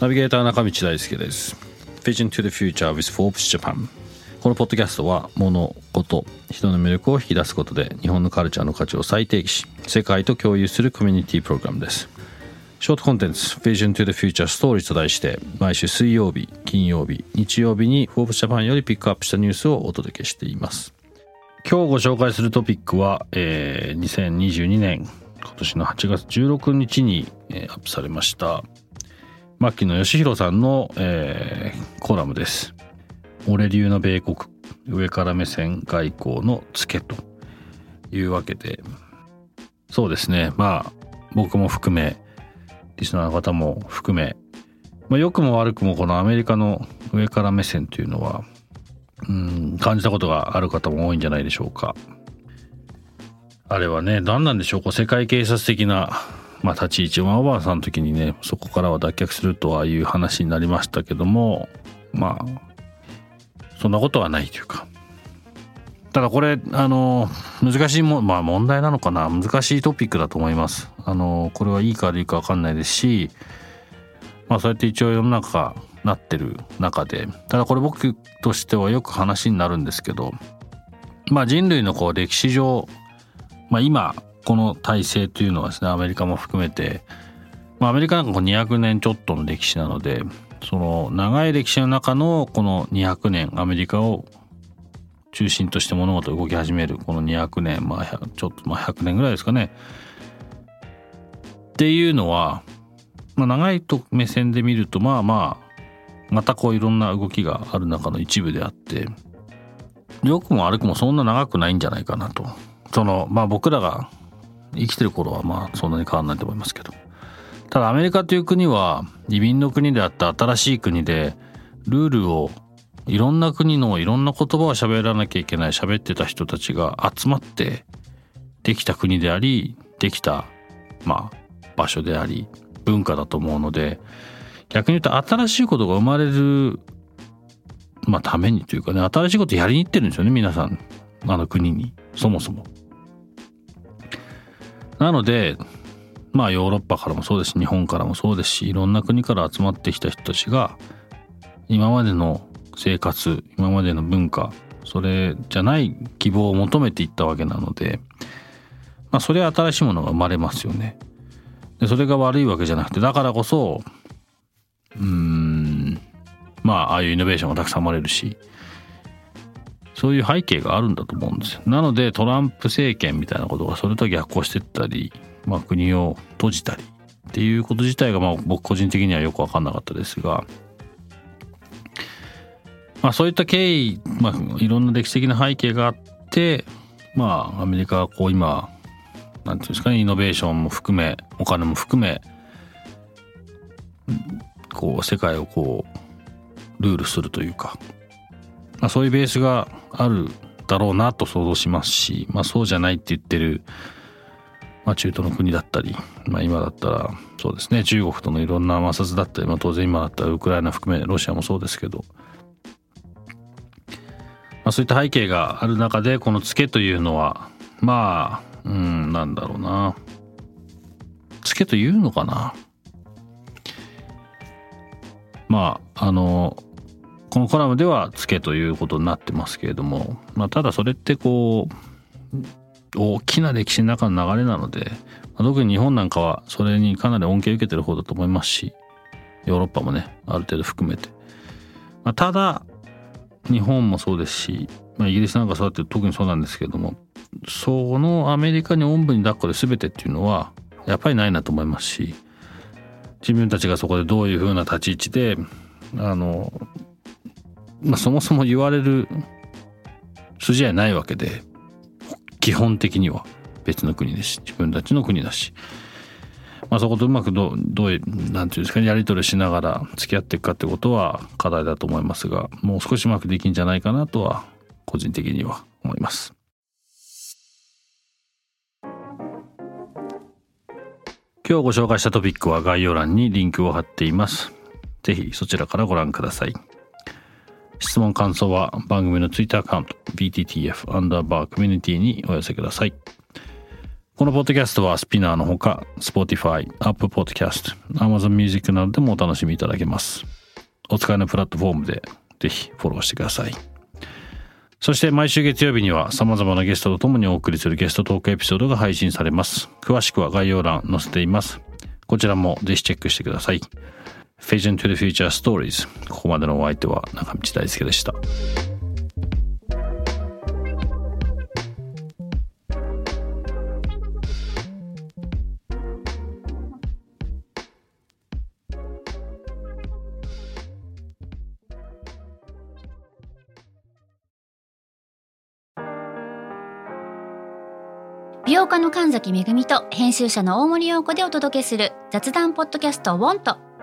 ナビゲーター中道大輔です。Vision to the Future with Forbes Japan このポッドキャストは物事人の魅力を引き出すことで日本のカルチャーの価値を再定義し世界と共有するコミュニティプログラムです。ショートコンテンツ Vision to the Future Stories と題して毎週水曜日金曜日日曜日に Forbes Japan よりピックアップしたニュースをお届けしています。今日ご紹介するトピックは、えー、2022年今年の8月16日に、えー、アップされました牧野義弘さんの、えー、コラムです。俺流の米国上から目線外交のツケというわけでそうですねまあ僕も含めリスナーの方も含め、まあ、良くも悪くもこのアメリカの上から目線というのはうん感じたことがある方も多いんじゃないでしょうか。あれはね何なんでしょうこう世界警察的なまあ、立ち位置、まあ、おばあさんの時にね、そこからは脱却するとはいう話になりましたけども、まあ、そんなことはないというか。ただこれ、あの、難しいも、まあ問題なのかな、難しいトピックだと思います。あの、これはいいか悪いかわかんないですし、まあそうやって一応世の中なってる中で、ただこれ僕としてはよく話になるんですけど、まあ人類のこう歴史上、まあ今、この体制というのはですねアメリカも含めて、まあ、アメリカなんかこう200年ちょっとの歴史なのでその長い歴史の中のこの200年アメリカを中心として物事動き始めるこの200年まあちょっとまあ100年ぐらいですかね。っていうのは、まあ、長いと目線で見るとまあまあまたこういろんな動きがある中の一部であって良くも悪くもそんな長くないんじゃないかなと。そのまあ僕らが生きてる頃はまあそんなに変わんないと思いますけどただアメリカという国は移民の国であった新しい国でルールをいろんな国のいろんな言葉を喋らなきゃいけない喋ってた人たちが集まってできた国でありできたまあ場所であり文化だと思うので逆に言うと新しいことが生まれるまあためにというかね新しいことやりに行ってるんですよね皆さんあの国にそもそも。なのでまあヨーロッパからもそうですし日本からもそうですしいろんな国から集まってきた人たちが今までの生活今までの文化それじゃない希望を求めていったわけなのでまあそれは新しいものが生まれますよね。でそれが悪いわけじゃなくてだからこそうんまあああいうイノベーションがたくさん生まれるしそういう背景があるんだと思うんですよ。なのでトランプ政権みたいなことがそれと逆行してったり、まあ、国を閉じたりっていうこと自体がまあ僕個人的にはよく分かんなかったですが、まあ、そういった経緯、まあ、いろんな歴史的な背景があってまあアメリカはこう今なんていうんですかねイノベーションも含めお金も含めこう世界をこうルールするというかまあ、そういうベースがあるだろうなと想像しますし、まあ、そうじゃないって言ってる、まあ、中東の国だったり、まあ、今だったらそうですね中国とのいろんな摩擦だったり、まあ、当然今だったらウクライナ含めロシアもそうですけど、まあ、そういった背景がある中でこのツケというのはまあうんなんだろうな。ツケというのかな。まああのこのコラムではつけということになってますけれども、まあ、ただそれってこう大きな歴史の中の流れなので、まあ、特に日本なんかはそれにかなり恩恵を受けてる方だと思いますしヨーロッパもねある程度含めて、まあ、ただ日本もそうですし、まあ、イギリスなんかそうやって特にそうなんですけどもそのアメリカにおんぶに抱っこで全てっていうのはやっぱりないなと思いますし自分たちがそこでどういうふうな立ち位置であのまあ、そもそも言われる筋合いないわけで基本的には別の国ですし自分たちの国だし、まあ、そことうまくどどういうなんていうんですかやり取りしながら付き合っていくかってことは課題だと思いますがもう少しうまくできんじゃないかなとは個人的には思います。今日ご紹介したトピックは概要欄にリンクを貼っています。ぜひそちらからご覧ください。質問感想は番組の Twitter アカウント BTTF アンダーバーコミュニティにお寄せください。このポッドキャストはスピナーのほか Spotify、Apple Podcast、Amazon Music などでもお楽しみいただけます。お使いのプラットフォームでぜひフォローしてください。そして毎週月曜日には様々なゲストと共にお送りするゲストトークエピソードが配信されます。詳しくは概要欄載せています。こちらもぜひチェックしてください。Vision to the Future Stories ここまでのお相手は中道大輔でした。美容家の神崎恵と編集者の大森洋子でお届けする雑談ポッドキャスト「ウォンと